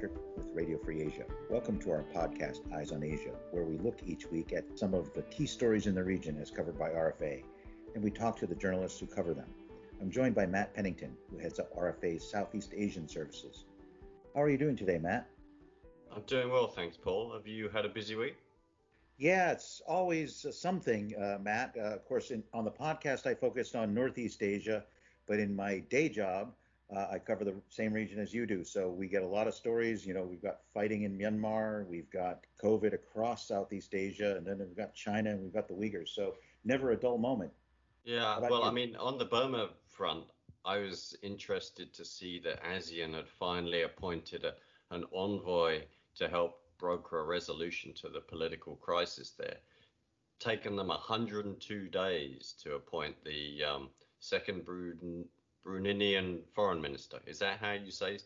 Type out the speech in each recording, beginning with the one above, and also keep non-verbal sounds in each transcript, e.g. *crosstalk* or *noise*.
With Radio Free Asia. Welcome to our podcast, Eyes on Asia, where we look each week at some of the key stories in the region as covered by RFA, and we talk to the journalists who cover them. I'm joined by Matt Pennington, who heads up RFA's Southeast Asian services. How are you doing today, Matt? I'm doing well, thanks, Paul. Have you had a busy week? Yeah, it's always uh, something, uh, Matt. Uh, of course, in, on the podcast, I focused on Northeast Asia, but in my day job, uh, I cover the same region as you do. So we get a lot of stories. You know, we've got fighting in Myanmar, we've got COVID across Southeast Asia, and then we've got China, and we've got the Uyghurs. So never a dull moment. Yeah, well, you? I mean, on the Burma front, I was interested to see that ASEAN had finally appointed a, an envoy to help broker a resolution to the political crisis there. Taken them 102 days to appoint the um, second Brun- Bruneian foreign minister. Is that how you say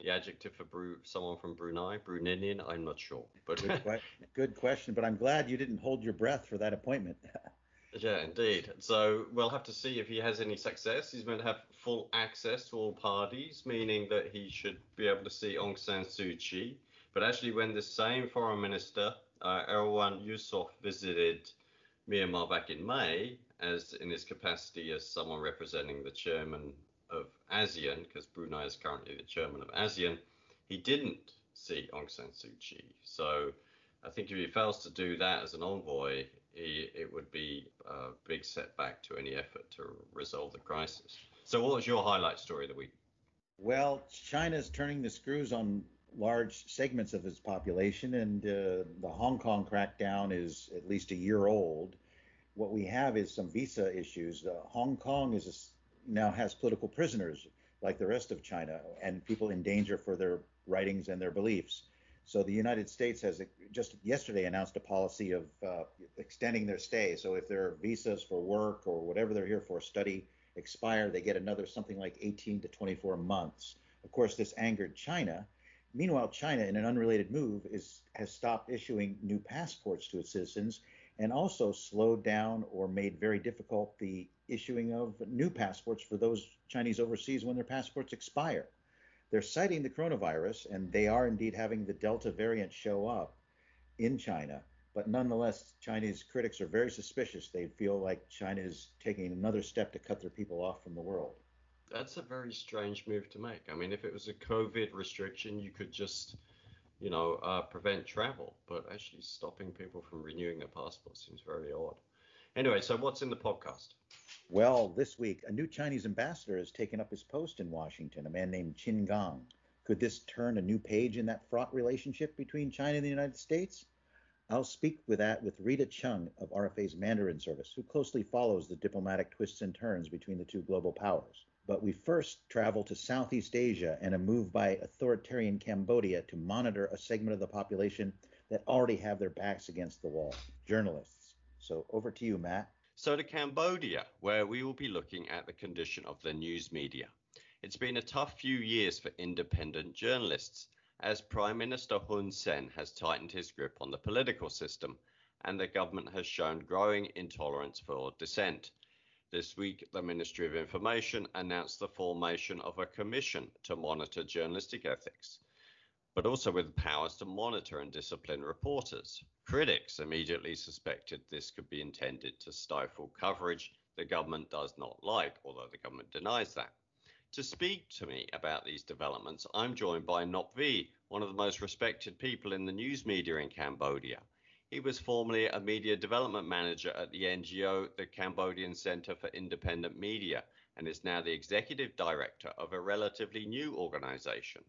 the adjective for Bru- someone from Brunei? Bruneian? I'm not sure. But good, que- *laughs* good question. But I'm glad you didn't hold your breath for that appointment. *laughs* Yeah, indeed. So we'll have to see if he has any success. He's meant to have full access to all parties, meaning that he should be able to see Aung San Suu Kyi. But actually, when the same foreign minister, uh, Erywan Yusof, visited Myanmar back in May, as in his capacity as someone representing the chairman of ASEAN, because Brunei is currently the chairman of ASEAN, he didn't see Aung San Suu Kyi. So I think if he fails to do that as an envoy, he, it would be a big setback to any effort to resolve the crisis. So, what was your highlight story of the week? Well, China's turning the screws on large segments of its population, and uh, the Hong Kong crackdown is at least a year old. What we have is some visa issues. Uh, Hong Kong is a, now has political prisoners like the rest of China, and people in danger for their writings and their beliefs. So the United States has just yesterday announced a policy of uh, extending their stay. So if their visas for work or whatever they're here for study expire, they get another something like 18 to 24 months. Of course, this angered China. Meanwhile, China, in an unrelated move, is has stopped issuing new passports to its citizens and also slowed down or made very difficult the issuing of new passports for those Chinese overseas when their passports expire. They're citing the coronavirus, and they are indeed having the Delta variant show up in China. But nonetheless, Chinese critics are very suspicious. They feel like China is taking another step to cut their people off from the world. That's a very strange move to make. I mean, if it was a COVID restriction, you could just, you know, uh, prevent travel. But actually stopping people from renewing their passport seems very odd. Anyway, so what's in the podcast? Well, this week, a new Chinese ambassador has taken up his post in Washington, a man named Qin Gang. Could this turn a new page in that fraught relationship between China and the United States? I'll speak with that with Rita Chung of RFA's Mandarin service, who closely follows the diplomatic twists and turns between the two global powers. But we first travel to Southeast Asia and a move by authoritarian Cambodia to monitor a segment of the population that already have their backs against the wall journalists. So over to you, Matt. So to Cambodia, where we will be looking at the condition of the news media. It's been a tough few years for independent journalists, as Prime Minister Hun Sen has tightened his grip on the political system, and the government has shown growing intolerance for dissent. This week, the Ministry of Information announced the formation of a commission to monitor journalistic ethics but also with powers to monitor and discipline reporters. Critics immediately suspected this could be intended to stifle coverage the government does not like, although the government denies that. To speak to me about these developments, I'm joined by Nop Vy, one of the most respected people in the news media in Cambodia. He was formerly a media development manager at the NGO, the Cambodian Center for Independent Media, and is now the executive director of a relatively new organization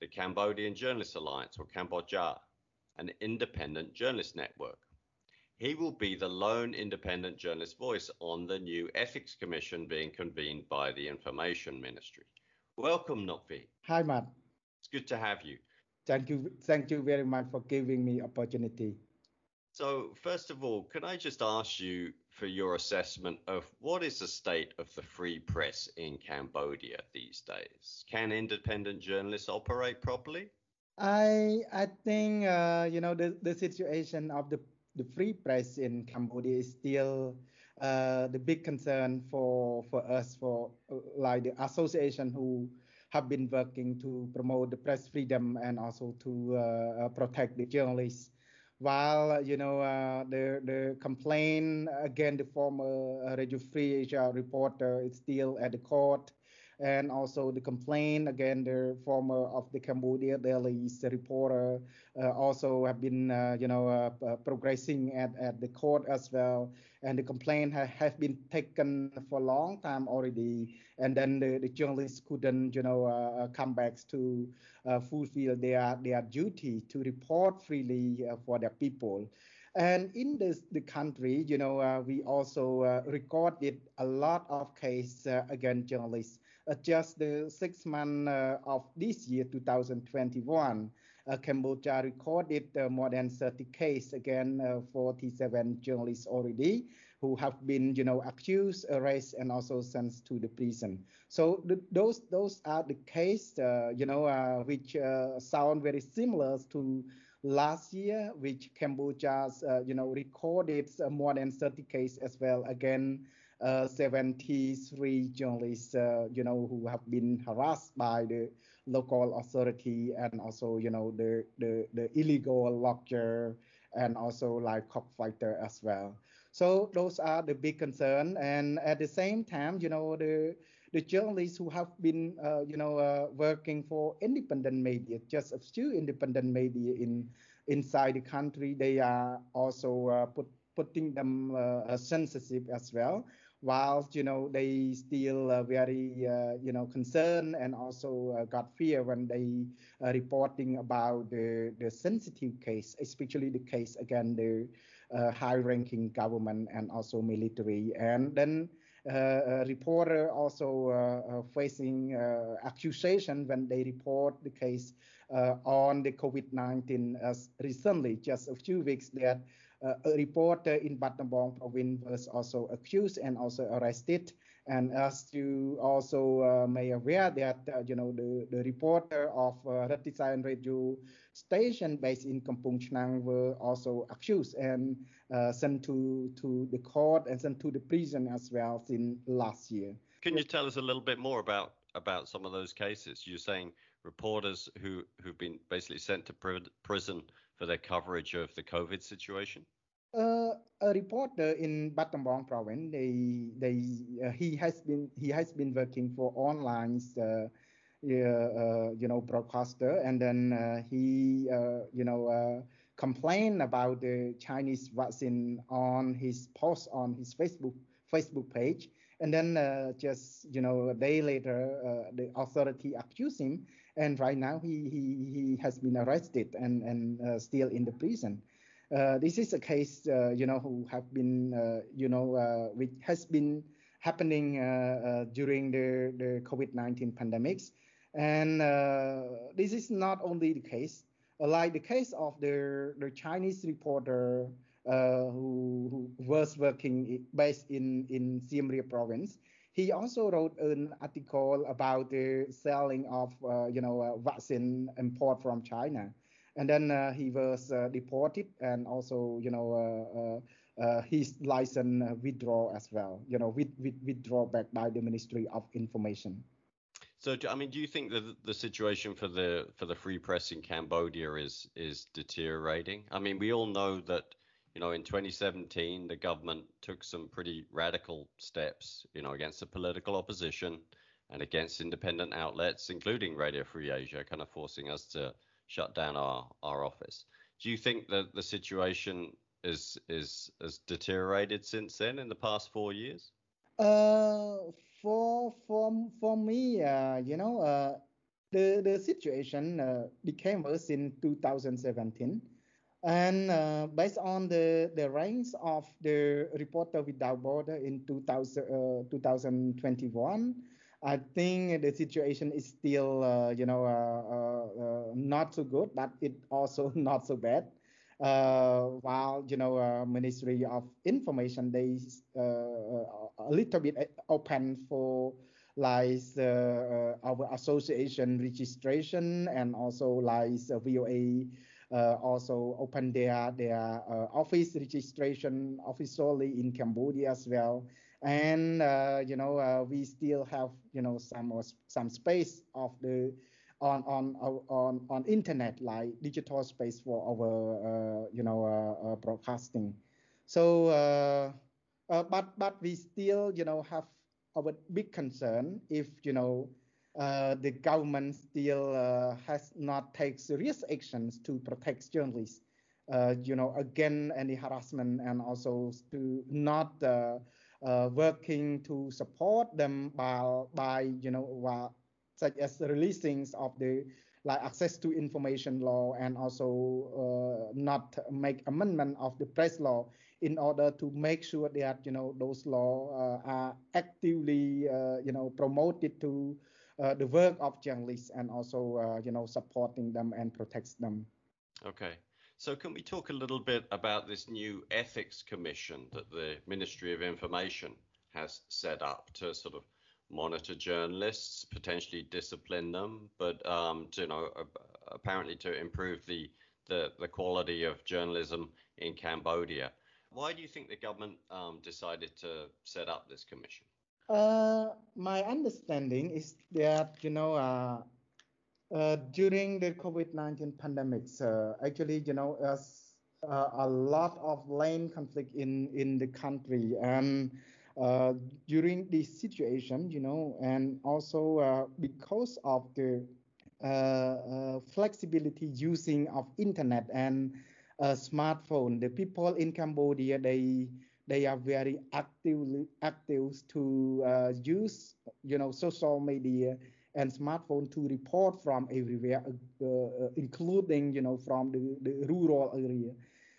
the Cambodian Journalists Alliance, or Cambodia, an independent journalist network. He will be the lone independent journalist voice on the new Ethics Commission being convened by the Information Ministry. Welcome, Nop Vy. Hi, Matt. It's good to have you. Thank you. Thank you very much for giving me opportunity. So, first of all, can I just ask you for your assessment of what is the state of the free press in Cambodia these days? Can independent journalists operate properly? I I think uh, you know the, the situation of the the free press in Cambodia is still uh, the big concern for for us for uh, like the association who have been working to promote the press freedom and also to uh, protect the journalists. While you know uh, the the complaint against the former Radio Free Asia reporter is still at the court and also the complaint again the former of the Cambodia Daily reporter uh, also have been uh, you know uh, progressing at, at the court as well. And the complaint ha- have been taken for a long time already. And then the, the journalists couldn't you know come back to fulfill their their duty to report freely for their people. And in this, the country, you know, uh, we also uh, recorded a lot of cases uh, against journalists just the six months uh, of this year, 2021, uh, Cambodia recorded more than 30 cases again, 47 journalists already who have been, you know, accused, arrested, and also sent to the prison. So those those are the cases, uh, you know, uh, which uh, sound very similar to last year, which Cambodia, you know, recorded more than 30 cases as well. Again, uh, 73 journalists, uh, you know, who have been harassed by the local authority and also, you know, the the, the illegal lodger and also like cockfighter as well. So those are the big concern. And at the same time, you know, the the journalists who have been, uh, you know, uh, working for independent media, just a few independent media in inside the country, they are also uh, put, putting them uh, sensitive as well whilst you know they still uh, very uh, you know concerned and also uh, got fear when they uh, reporting about the the sensitive case especially the case against the uh, high ranking government and also military. And then uh, a reporter also uh, uh, facing accusation when they report the case on the COVID-19 as recently just a few weeks that uh, a reporter in Battambang province was also accused and also arrested. And as you also uh, may aware that uh, you know the, the reporter of uh, Rithysen radio station based in Kampong Chhnang were also accused and uh, sent to to the court and sent to the prison as well since last year. Can you tell us a little bit more about about some of those cases? You're saying reporters who who've been basically sent to pr- prison for their coverage of the COVID situation. Uh, a reporter in Battambang province. They, they, uh, he has been he has been working for online, uh, you know, broadcaster, and then uh, he, uh, you know, uh, complained about the Chinese vaccine on his post on his Facebook Facebook page, and then just you know a day later, the authority accused him, and right now he he, he has been arrested and and still in the prison. Uh, this is a case, uh, you know, who have been, uh, you know, which has been happening during the, the COVID-19 pandemics. And this is not only the case, like the case of the, the Chinese reporter uh, who, who, was working based in, in Siem Reap province. He also wrote an article about the selling of, uh, you know, uh, vaccine import from China and then uh, he was uh, deported and also you know uh, his license withdraw as well you know with, with, withdraw back by the ministry of information. So i mean do you think that the situation for the for the free press in cambodia is is deteriorating? I mean we all know that you know in 2017 the government took some pretty radical steps you know against the political opposition and against independent outlets including radio free asia kind of forcing us to shut down our, our office. Do you think that the situation is is has deteriorated since then in the past four years? Uh, for for for me, uh, you know, uh, the the situation uh, became worse in 2017, and uh, based on the the ranks of the Reporter Without Border in 2000, uh, 2021 I think the situation is still, uh, you know, uh, uh, uh not so good, but it also *laughs* not so bad. Uh, while you know, uh, Ministry of Information, they a little bit open for like our association registration and also like VOA. also open their their office registration officially in Cambodia as well and uh, you know uh, we still have you know some some space of the on on on on internet like digital space for our uh, you know uh, uh, broadcasting. So uh, but but we still you know have our big concern if you know the government still has not take serious actions to protect journalists you know again any harassment and also to not uh, working to support them by by you know such as releasing of the like access to information law and also uh, not make amendment of the press law in order to make sure that you know those law uh, are actively uh, you know promoted to uh, the work of journalists and also uh, you know supporting them and protects them. Okay so can we talk a little bit about this new ethics commission that the Ministry of Information has set up to sort of monitor journalists, potentially discipline them, but um, to, you know, apparently to improve the, the, the quality of journalism in Cambodia. Why do you think the government um, decided to set up this commission? Uh, my understanding is that you know uh, uh, during the COVID-19 pandemic, uh, actually, you know, as uh, a lot of land conflict in in the country, and uh, during this situation, you know, and also uh, because of the flexibility using of internet and smartphone, the people in Cambodia they they are very actively active to use, you know, social media and smartphone to report from everywhere, uh, uh, including you know from the, the rural area.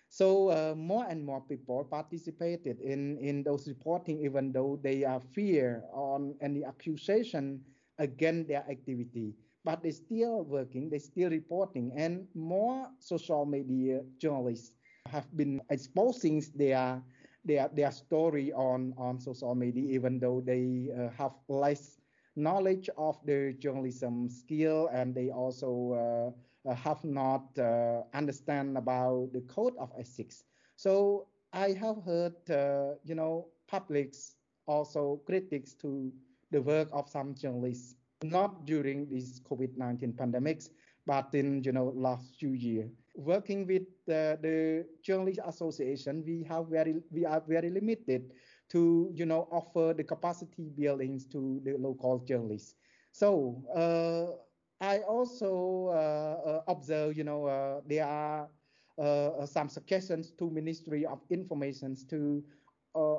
So uh, more and more people participated in in those reporting, even though they are fear on any accusation against their activity. But they still working, they still reporting, and more social media journalists have been exposing their their their story on on social media, even though they uh, have less knowledge of the journalism skill and they also uh, uh, have not uh, understand about the code of ethics. So I have heard, uh, you know, publics also critics to the work of some journalists, not during this COVID-19 pandemics, but in, you know, last few years. Working with the Journalist Association, we have very, we are very limited to you know offer the capacity buildings to the local journalists. So uh, I also uh, uh observe you know uh, there are uh, some suggestions to Ministry of Information to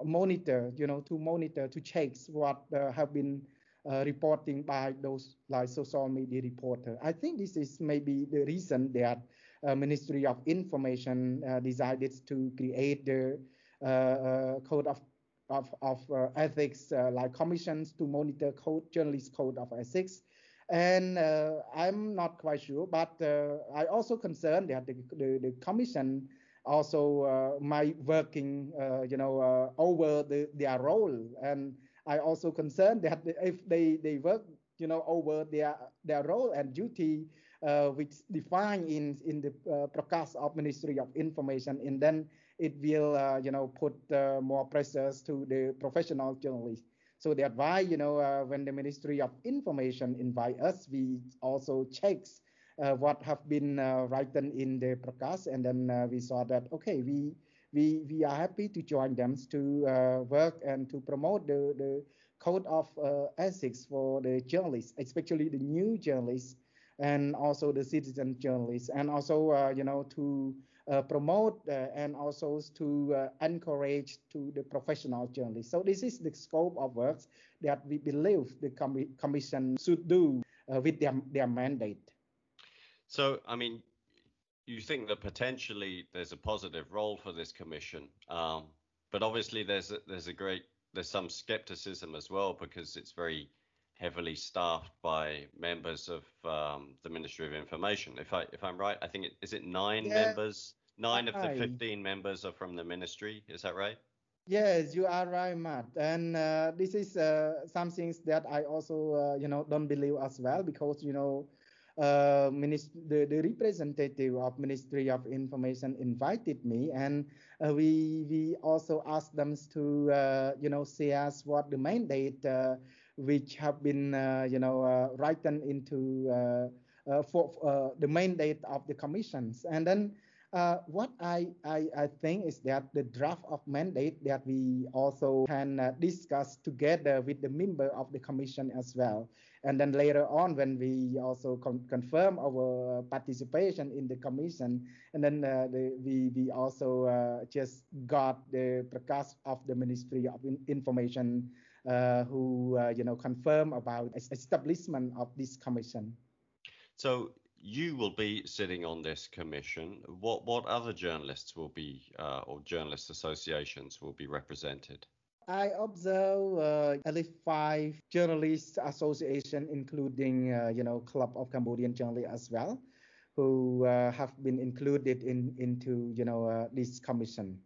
monitor you know to monitor to check what have been reporting by those like social media reporter. I think this is maybe the reason that Ministry of Information decided to create the code of of, of uh, ethics, uh, like commissions to monitor code, journalist code of ethics. And uh, I'm not quite sure, but I also concerned that the, the, the commission also uh, my working uh, you know uh, over the, their role and i also concerned that if they they work you know over their their role and duty which defined in in the uh, of ministry of information and then it will uh, you know put uh, more pressures to the professional journalists. So that's why you know uh, when the ministry of information invite us we also checks uh, what have been uh, written in the podcast and then uh, we saw that okay we we we are happy to join them to work and to promote the the code of ethics for the journalists especially the new journalists and also the citizen journalists. And also you know to promote uh, and also to uh, encourage to the professional journalists. So this is the scope of works that we believe the com commission should do with their, their mandate. So, I mean, you think that potentially there's a positive role for this commission, um, but obviously there's a, there's a great there's some skepticism as well because it's very heavily staffed by members of um, the Ministry of Information. If I if I'm right, I think it is it nine yeah. members. Nine of the 15 members are from the ministry. Is that right? Yes, you are right, Matt. And uh, this is uh, some things that I also, uh, you know, don't believe as well because, you know, uh, the, the representative of Ministry of Information invited me, and uh, we we also asked them to uh, you know see us what the mandate uh, which have been uh, you know uh, written into for the mandate of the commissions, and then uh, what I, I, I, think is that the draft of mandate that we also can uh, discuss together with the member of the commission as well. And then later on, when we also con- confirm our participation in the commission, and then uh, the, we, we also uh, just got the prakas of the Ministry of in- Information uh, who, uh, you know, confirm about establishment of this commission. So you will be sitting on this commission. What what other journalists will be uh, or journalist associations will be represented? I observe uh, at least five journalist association, including uh, you know Club of Cambodian Journalists as well, who uh, have been included in into you know uh, this commission.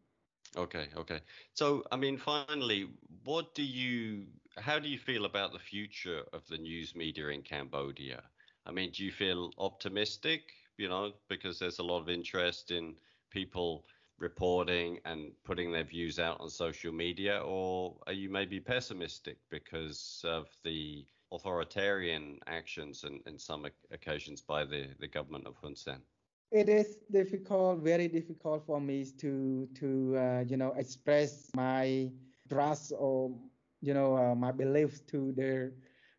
Okay, okay. So I mean, finally, what do you? How do you feel about the future of the news media in Cambodia? I mean, do you feel optimistic? You know, because there's a lot of interest in people reporting and putting their views out on social media, or are you maybe pessimistic because of the authoritarian actions and in some occasions by the, the government of Hun Sen? It is difficult, very difficult for me to to uh, you know express my trust or you know uh, my belief to the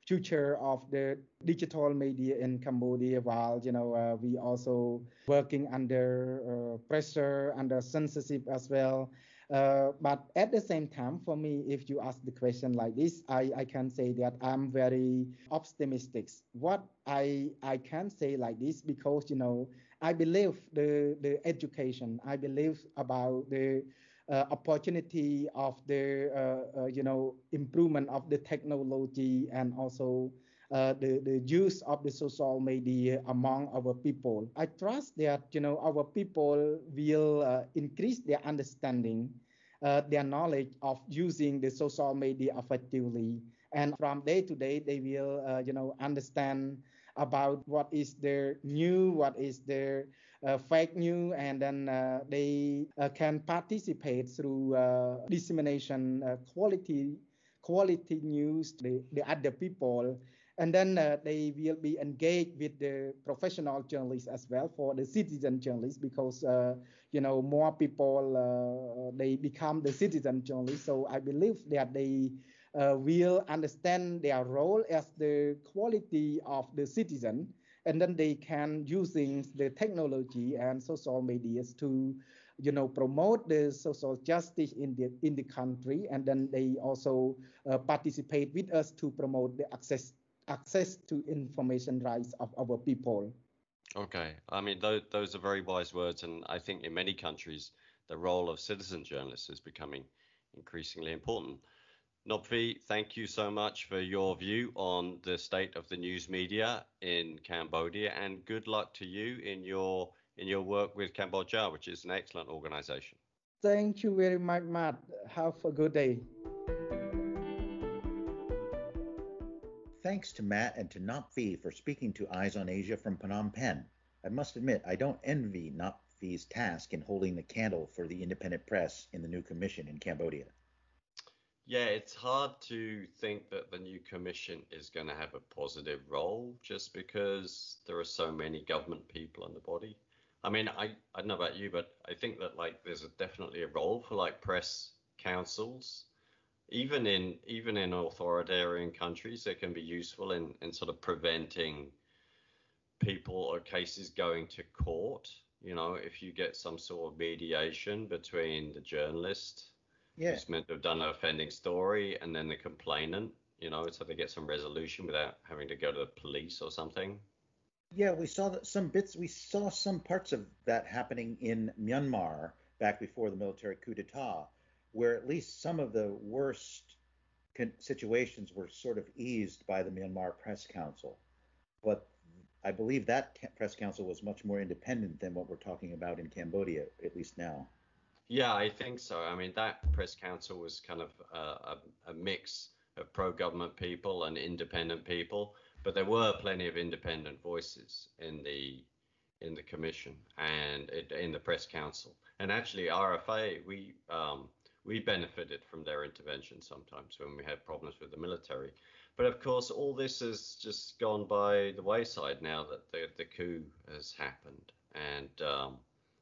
future of the digital media in Cambodia while you know uh, we also working under uh, pressure under censorship as well. Uh, but at the same time for me if you ask the question like this I, I can say that I'm very optimistic. What I I can say like this because you know I believe the the education I believe about the uh, opportunity of the uh, uh, you know improvement of the technology and also uh, the, the use of the social media among our people. I trust that you know our people will uh, increase their understanding, uh, their knowledge of using the social media effectively, and from day to day they will you know understand about what is their new, what is their uh, fake news, and then uh, they uh, can participate through dissemination quality quality news to the, the other people. And then uh, they will be engaged with the professional journalists as well for the citizen journalists because uh, you know more people uh, they become the citizen journalists. So i believe that they will understand their role as the quality of the citizen and then they can using the technology and social medias to you know promote the social justice in the in the country and then they also uh, participate with us to promote the access access to information rights of our people. Okay. I mean those are very wise words and i think in many countries the role of citizen journalists is becoming increasingly important Nop Vy, thank you so much for your view on the state of the news media in Cambodia, and good luck to you in your in your work with CamboJA, which is an excellent organization. Thank you very much, Matt. Have a good day. Thanks to Matt and to Nop Vy for speaking to Eyes on Asia from Phnom Penh. I must admit, I don't envy Nop Vy's task in holding the candle for the independent press in the new commission in Cambodia. Yeah, it's hard to think that the new commission is going to have a positive role just because there are so many government people in the body. I mean, I, I don't know about you, but I think that like there's a, definitely a role for like press councils, even in even in authoritarian countries, that can be useful in in sort of preventing people or cases going to court. You know, if you get some sort of mediation between the journalist yeah. who's meant to have done an offending story and then the complainant, you know, so they get some resolution without having to go to the police or something. Yeah, we saw that some bits. We saw some parts of that happening in Myanmar back before the military coup d'état, where at least some of the worst con- situations were sort of eased by the Myanmar Press Council. But I believe that t- press council was much more independent than what we're talking about in Cambodia, at least now. Yeah, I think so. I mean, that press council was kind of a, a, a mix of pro-government people and independent people. but there were plenty of independent voices in the in the commission and it, in the press council. And actually, RFA we um, we benefited from their intervention sometimes when we had problems with the military. But of course, all this has just gone by the wayside now that the, the coup has happened and um,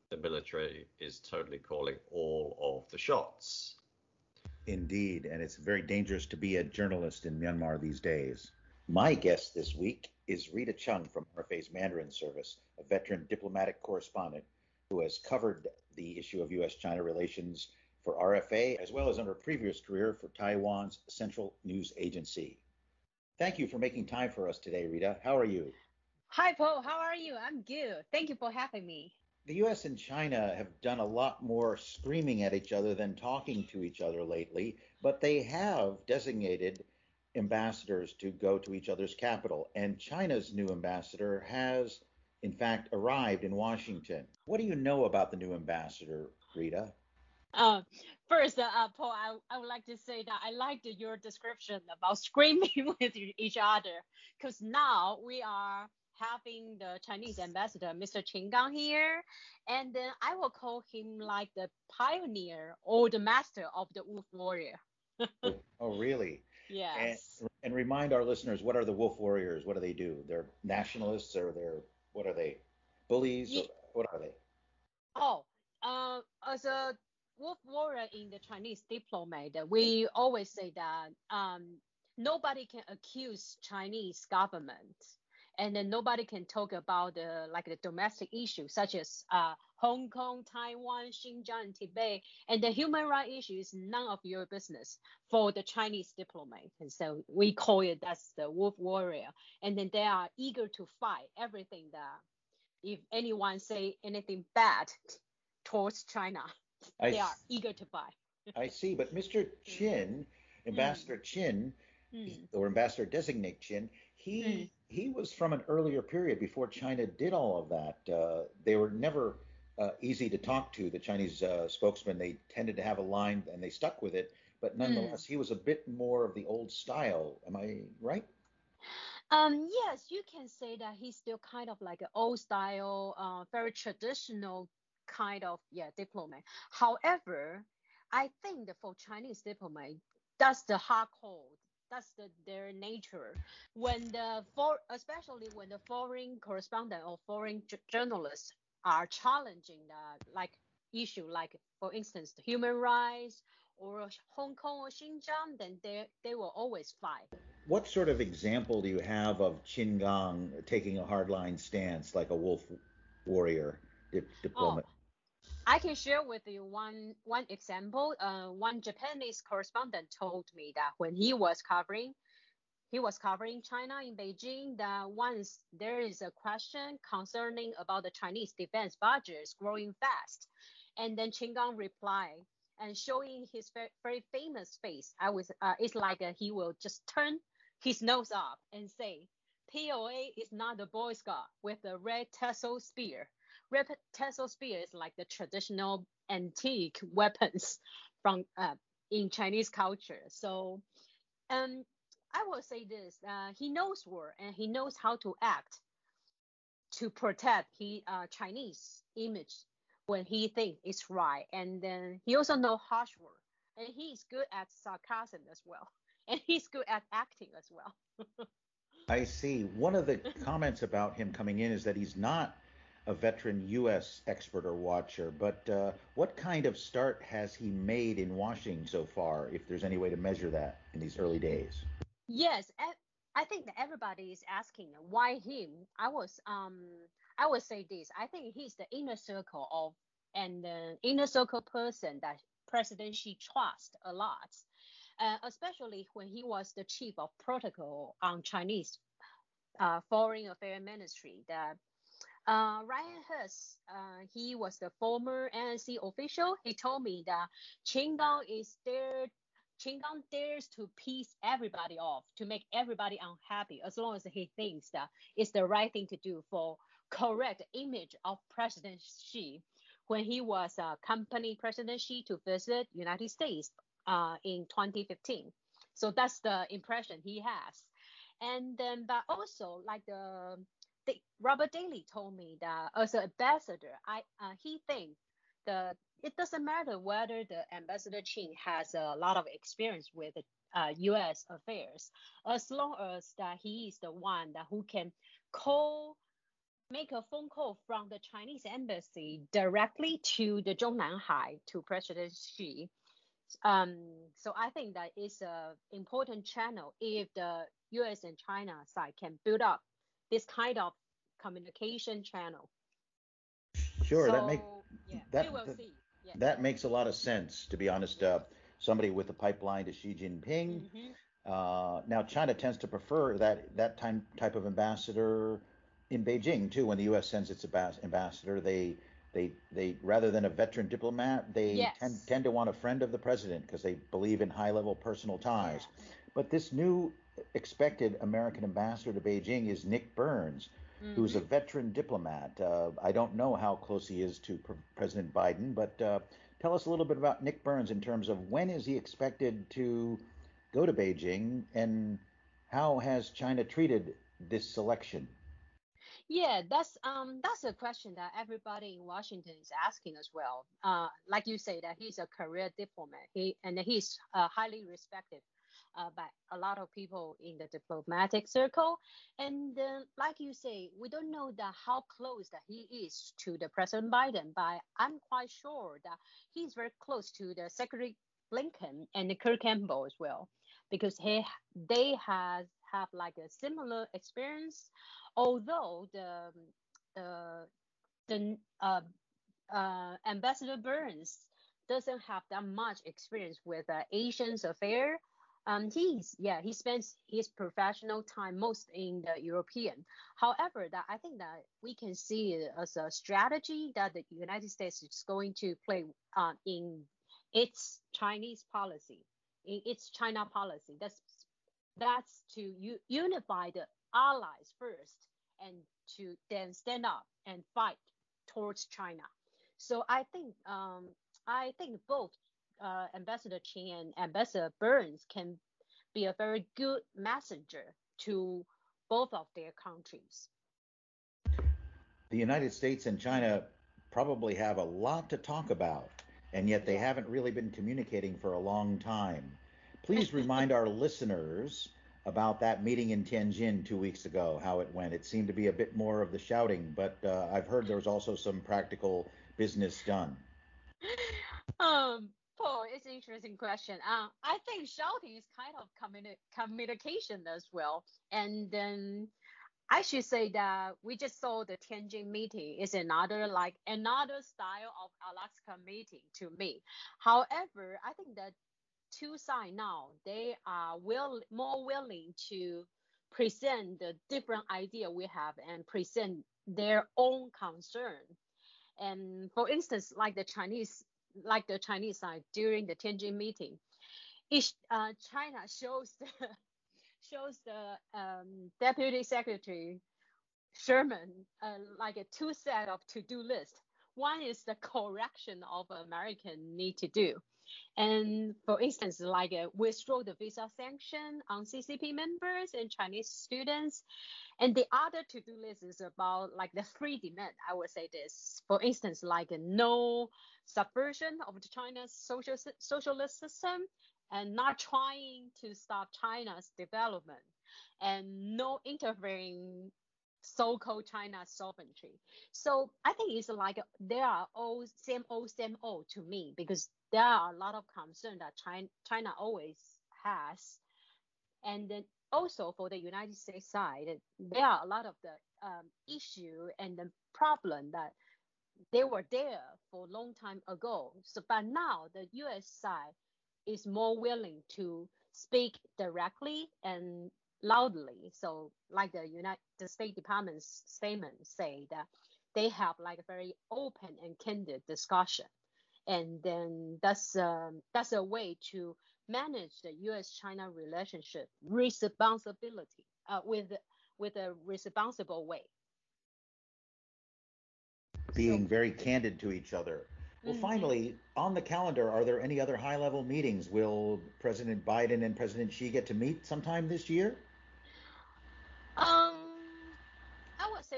the military is totally calling all of the shots. Indeed, and it's very dangerous to be a journalist in Myanmar these days. My guest this week is Rita Chung from RFA's Mandarin service, a veteran diplomatic correspondent who has covered the issue of U.S. China relations for RFA, as well as under a previous career for Taiwan's Central News Agency. Thank you for making time for us today, Rita. How are you? Hi, Paul. How are you? I'm good. Thank you for having me. The US and China have done a lot more screaming at each other than talking to each other lately, but they have designated ambassadors to go to each other's capital. And China's new ambassador has, in fact, arrived in Washington. What do you know about the new ambassador, Rita? Uh, first, uh, Paul, I, I would like to say that I liked your description about screaming *laughs* with each other because now we are having the Chinese ambassador, Mr. Qin Gang here, and then I will call him like the pioneer or the master of the wolf warrior. oh, oh, really? Yes. And, and, remind our listeners, what are the wolf warriors? What do they do? They're nationalists, or they're what are they? Bullies? What are they? Oh, uh, as a wolf warrior in the Chinese diplomat, we always say that um, nobody can accuse Chinese government and then nobody can talk about the like the domestic issues such as uh, Hong Kong, Taiwan, Xinjiang, and Tibet, and the human rights issues none of your business for the Chinese diplomat. And so we call it that's the wolf warrior, and then they are eager to fight everything that if anyone say anything bad towards China, I they are eager to fight. I see, but Mr. *laughs* Chin, Ambassador mm. Qin, mm. or Ambassador designate Qin, he mm he was from an earlier period before China did all of that. Uh, they were never uh, easy to talk to. The Chinese uh, spokesman they tended to have a line and they stuck with it. But hmm. nonetheless, mm. he was a bit more of the old style. Am I right? Um, yes, you can say that he's still kind of like an old style, uh, very traditional kind of yeah diplomat. However, I think that for Chinese diplomat, that's the hard code that's the, their nature. When the for especially when the foreign correspondent or foreign journalists are challenging the like issue, like for instance, the human rights or Hong Kong or Xinjiang, then they they will always fight. What sort of example do you have of Qin Gang taking a hardline stance like a wolf warrior dip- diplomat? Oh. I can share with you one one example. Uh, one Japanese correspondent told me that when he was covering, he was covering China in Beijing. That once there is a question concerning about the Chinese defense budgets growing fast, and then Qin Gang replied and showing his very, famous face. I was, uh, it's like uh, he will just turn his nose up and say, "PLA is not a Boy Scout with a red tassel spear." Repetito spear is like the traditional antique weapons from uh, in Chinese culture. So, um, I will say this: uh, he knows war and he knows how to act to protect his uh, Chinese image when he thinks it's right, and then he also know harsh word, and he's good at sarcasm as well, *laughs* and he's good at acting as well. *laughs* I see. One of the comments about him coming in is that he's not a veteran U.S. expert or watcher, but uh, what kind of start has he made in Washington so far, if there's any way to measure that in these early days? Yes, I think that everybody is asking why him. I was um I would say this. I think he's the inner circle of and the inner circle person that President Xi trusts a lot, uh, especially when he was the chief of protocol on Chinese uh, foreign affairs ministry. That uh, Ryan Hass, uh, he was the former NSC official. He told me that Qin Gang is there. Qin Gang dares to piss everybody off, to make everybody unhappy, as long as he thinks that it's the right thing to do for correct image of President Xi when he was uh, company President Xi to visit United States uh, in 2015. So that's the impression he has. And then, but also like the Robert Daly told me that as an ambassador, I uh, he thinks the it doesn't matter whether the ambassador Qin has a lot of experience with uh, U.S. affairs, as long as that he is the one that who can call, make a phone call from the Chinese embassy directly to the Zhongnanhai to President Xi. Um, so I think that is a important channel if the U.S. and China side can build up this kind of communication channel. Sure, so, that makes yeah, that, that. Yeah. that makes a lot of sense. To be honest, uh, somebody with a pipeline to Xi Jinping. Mhm. Uh, now, China tends to prefer that that time, type of ambassador in Beijing too. When the U.S. sends its ambassador, they they they rather than a veteran diplomat, they Yes. tend tend to want a friend of the president because they believe in high level personal ties. Yeah. But this new expected American ambassador to Beijing is Nick Burns, who's a Mhm. veteran diplomat. Uh, I don't know how close he is to Pre- President Biden, but uh, tell us a little bit about Nick Burns in terms of when is he expected to go to Beijing and how has China treated this selection? Yeah, that's um that's a question that everybody in Washington is asking as well. Uh, like you say that he's a career diplomat. He and he's uh, highly respected uh, by a lot of people in the diplomatic circle. And uh, like you say, we don't know that how close that he is to the President Biden, but I'm quite sure that he's very close to the Secretary Blinken and Kurt Campbell as well, because he they has have like a similar experience although the the the uh, uh, ambassador Burns doesn't have that much experience with uh, Asians affair. Um, he's yeah he spends his professional time most in the European. However, that I think that we can see it as a strategy that the United States is going to play uh, in its Chinese policy, in its China policy. That's that's to u- unify the allies first and to then stand up and fight towards China. So I think um, I think both uh, Ambassador Qin and Ambassador Burns can be a very good messenger to both of their countries. The United States and China probably have a lot to talk about, and yet they haven't really been communicating for a long time. Please remind our *laughs* listeners about that meeting in Tianjin two weeks ago, how it went. It seemed to be a bit more of the shouting, but uh, I've heard there was also some practical business done. *laughs* Um, Paul, it's an interesting question. Uh, I think shouting is kind of communi- communication as well. And then I should say that we just saw the Tianjin meeting is another like another style of Alaska meeting to me. However, I think that two sides now they are will more willing to present the different idea we have and present their own concern. And for instance, like the Chinese, like the Chinese side during the Tianjin meeting, each, uh, China shows the *laughs* shows the um, deputy secretary Sherman uh, like a two set of to-do list. One is the correction of American need to do, and for instance, like uh, withdraw the visa sanction on CCP members and Chinese students. And the other to-do list is about like the three demand. I would say this, for instance, like a no subversion of the China's social socialist system, and not trying to stop China's development, and no interfering so-called China's sovereignty. So I think it's like they are all same old, same old to me because there are a lot of concern that China, China always has. And then also for the United States side, there are a lot of the um, issue and the problem that they were there for a long time ago. So, but now the U.S. side is more willing to speak directly and loudly. So, like the United the State Department's statement say that they have like a very open and candid discussion, and then that's um, that's a way to manage the U.S.-China relationship responsibility uh, with with a responsible way. Being very candid to each other. Well, Mhm. finally, on the calendar, are there any other high level meetings? Will President Biden and President Xi get to meet sometime this year?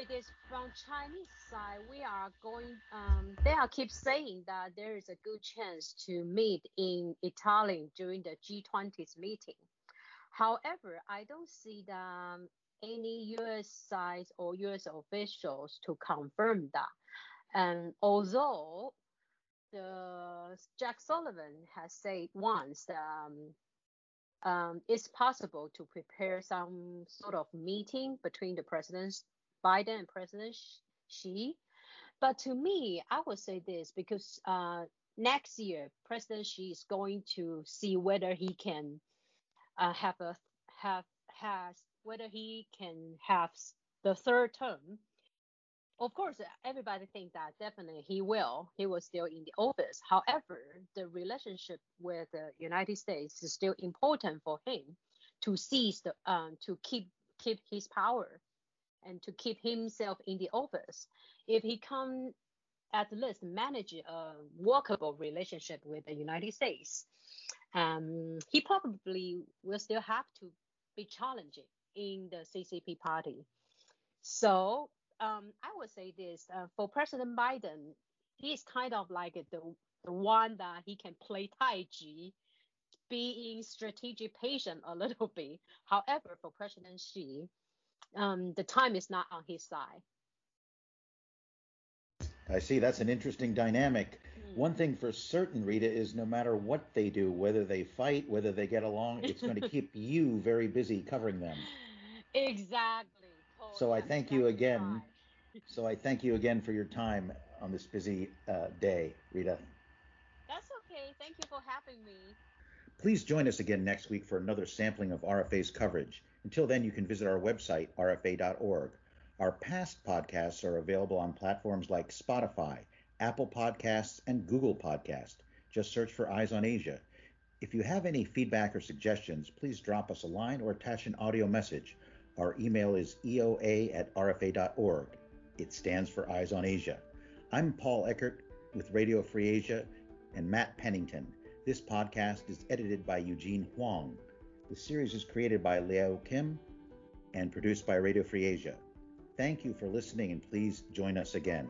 Say this from Chinese side, we are going. Um, they are keep saying that there is a good chance to meet in Italy during the G20's meeting. However, I don't see the, um, any U.S. side or U.S. officials to confirm that. And although the Jake Sullivan has said once um, um, it's possible to prepare some sort of meeting between the presidents Biden and President Xi. But to me, I would say this because uh, next year President Xi is going to see whether he can uh, have a have has whether he can have the third term. Of course, everybody thinks that definitely he will. He was still in the office. However, the relationship with the United States is still important for him to seize the um, to keep keep his power and to keep himself in the office. If he can at least manage a workable relationship with the United States, um, he probably will still have to be challenging in the CCP party. So um, I would say this uh, for President Biden, he is kind of like the, the one that he can play Tai Chi, being strategic patient a little bit. However, for President Xi, um, the time is not on his side. I see. That's an interesting dynamic. Mm. One thing for certain, Rita, is no matter what they do, whether they fight, whether they get along, it's going *laughs* to keep you very busy covering them. Exactly. Totally. So I thank you again. so I thank you again for your time on this busy uh, day, Rita. That's okay. Thank you for having me. Please join us again next week for another sampling of RFA's coverage. Until then, you can visit our website, rfa.org. Our past podcasts are available on platforms like Spotify, Apple Podcasts, and Google Podcast. Just search for Eyes on Asia. If you have any feedback or suggestions, please drop us a line or attach an audio message. Our email is eoa at rfa.org. It stands for Eyes on Asia. I'm Paul Eckert with Radio Free Asia and Matt Pennington. This podcast is edited by Eugene Whong. The series is created by Leo Kim and produced by Radio Free Asia. Thank you for listening and please join us again.